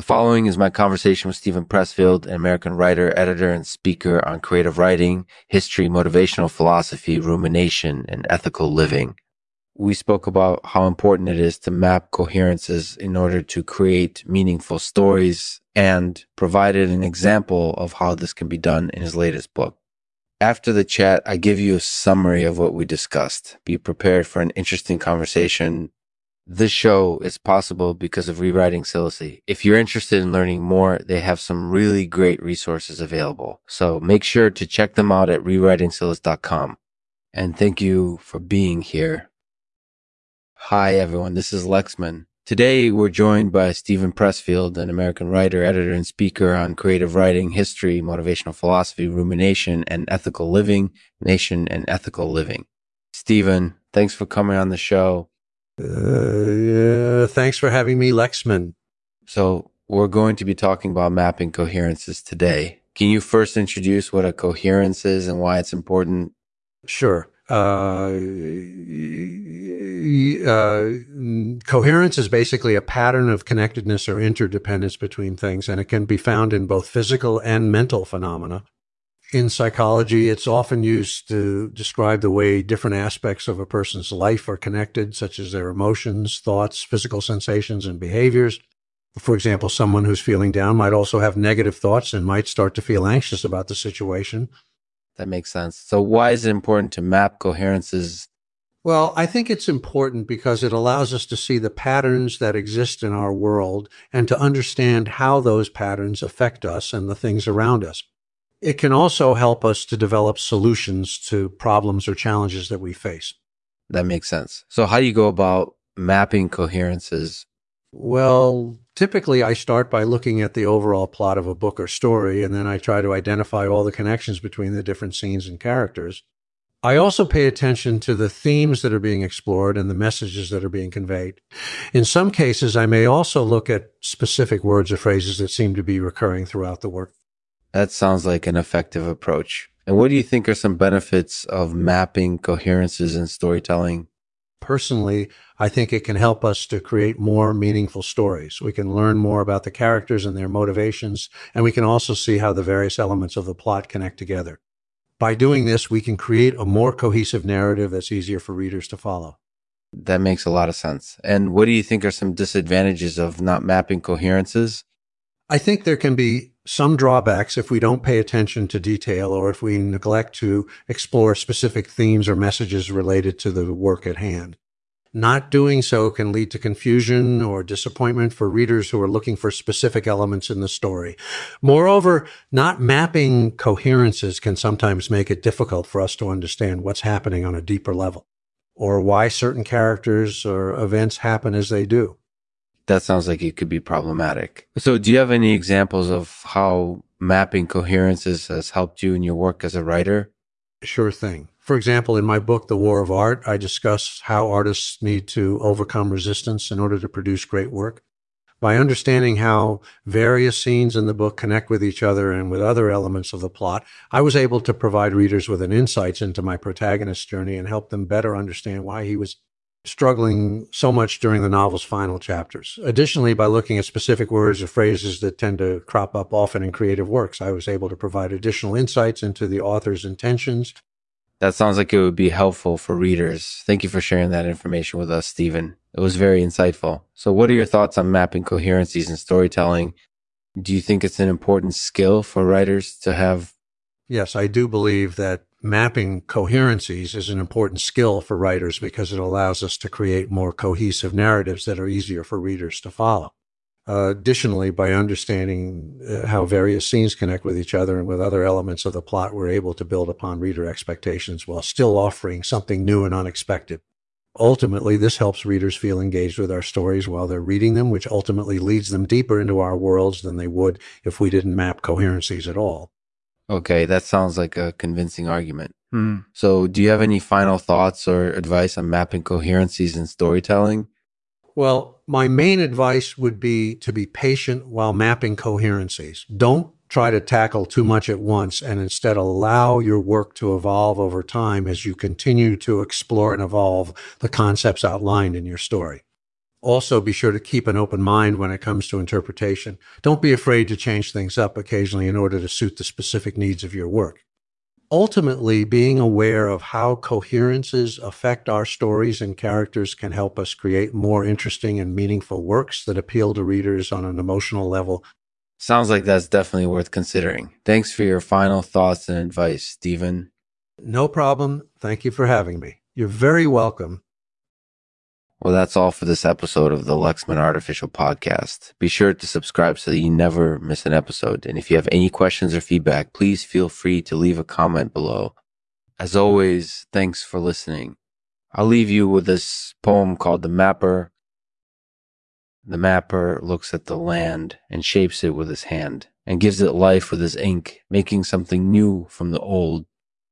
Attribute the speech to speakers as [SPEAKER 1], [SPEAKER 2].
[SPEAKER 1] The following is my conversation with Steven Pressfield, an American writer, editor, and speaker on creative writing, history, motivational philosophy, rumination, and ethical living. We spoke about how important it is to map coherences in order to create meaningful stories and provided an example of how this can be done in his latest book. After the chat, I give you a summary of what we discussed. Be prepared for an interesting conversation this show is possible because of Rewriting Silicy. If you're interested in learning more, they have some really great resources available. So make sure to check them out at rewritingsilis.com. And thank you for being here. Hi, everyone. This is Lexman. Today, we're joined by Steven Pressfield, an American writer, editor, and speaker on creative writing, history, motivational philosophy, rumination, and ethical living, nation, and ethical living. Steven, thanks for coming on the show.
[SPEAKER 2] Uh, thanks for having me, Lexman.
[SPEAKER 1] So, we're going to be talking about mapping coherences today. Can you first introduce what a coherence is and why it's important?
[SPEAKER 2] Sure. Uh, uh, coherence is basically a pattern of connectedness or interdependence between things, and it can be found in both physical and mental phenomena in psychology, it's often used to describe the way different aspects of a person's life are connected, such as their emotions, thoughts, physical sensations, and behaviors. For example, someone who's feeling down might also have negative thoughts and might start to feel anxious about the situation.
[SPEAKER 1] That makes sense. So, why is it important to map coherences?
[SPEAKER 2] Well, I think it's important because it allows us to see the patterns that exist in our world and to understand how those patterns affect us and the things around us. It can also help us to develop solutions to problems or challenges that we face.
[SPEAKER 1] That makes sense. So, how do you go about mapping coherences?
[SPEAKER 2] Well, typically I start by looking at the overall plot of a book or story, and then I try to identify all the connections between the different scenes and characters. I also pay attention to the themes that are being explored and the messages that are being conveyed. In some cases, I may also look at specific words or phrases that seem to be recurring throughout the work.
[SPEAKER 1] That sounds like an effective approach. And what do you think are some benefits of mapping coherences in storytelling?
[SPEAKER 2] Personally, I think it can help us to create more meaningful stories. We can learn more about the characters and their motivations, and we can also see how the various elements of the plot connect together. By doing this, we can create a more cohesive narrative that's easier for readers to follow.
[SPEAKER 1] That makes a lot of sense. And what do you think are some disadvantages of not mapping coherences?
[SPEAKER 2] I think there can be some drawbacks if we don't pay attention to detail or if we neglect to explore specific themes or messages related to the work at hand. Not doing so can lead to confusion or disappointment for readers who are looking for specific elements in the story. Moreover, not mapping coherences can sometimes make it difficult for us to understand what's happening on a deeper level or why certain characters or events happen as they do
[SPEAKER 1] that sounds like it could be problematic. So, do you have any examples of how mapping coherences has helped you in your work as a writer?
[SPEAKER 2] Sure thing. For example, in my book, The War of Art, I discuss how artists need to overcome resistance in order to produce great work. By understanding how various scenes in the book connect with each other and with other elements of the plot, I was able to provide readers with an insights into my protagonist's journey and help them better understand why he was struggling so much during the novel's final chapters. Additionally, by looking at specific words or phrases that tend to crop up often in creative works, I was able to provide additional insights into the author's intentions.
[SPEAKER 1] That sounds like it would be helpful for readers. Thank you for sharing that information with us, Steven. It was very insightful. So, what are your thoughts on mapping coherencies in storytelling? Do you think it's an important skill for writers to have?
[SPEAKER 2] Yes, I do believe that mapping coherencies is an important skill for writers because it allows us to create more cohesive narratives that are easier for readers to follow. Uh, additionally, by understanding uh, how various scenes connect with each other and with other elements of the plot, we're able to build upon reader expectations while still offering something new and unexpected. Ultimately, this helps readers feel engaged with our stories while they're reading them, which ultimately leads them deeper into our worlds than they would if we didn't map coherencies at all.
[SPEAKER 1] Okay, that sounds like a convincing argument. Hmm. So, do you have any final thoughts or advice on mapping coherencies in storytelling?
[SPEAKER 2] Well, my main advice would be to be patient while mapping coherencies. Don't try to tackle too much at once and instead allow your work to evolve over time as you continue to explore and evolve the concepts outlined in your story. Also, be sure to keep an open mind when it comes to interpretation. Don't be afraid to change things up occasionally in order to suit the specific needs of your work. Ultimately, being aware of how coherences affect our stories and characters can help us create more interesting and meaningful works that appeal to readers on an emotional level.
[SPEAKER 1] Sounds like that's definitely worth considering. Thanks for your final thoughts and advice, Steven.
[SPEAKER 2] No problem. Thank you for having me. You're very welcome.
[SPEAKER 1] Well, that's all for this episode of the Lexman Artificial Podcast. Be sure to subscribe so that you never miss an episode. And if you have any questions or feedback, please feel free to leave a comment below. As always, thanks for listening. I'll leave you with this poem called The Mapper. The mapper looks at the land and shapes it with his hand and gives it life with his ink, making something new from the old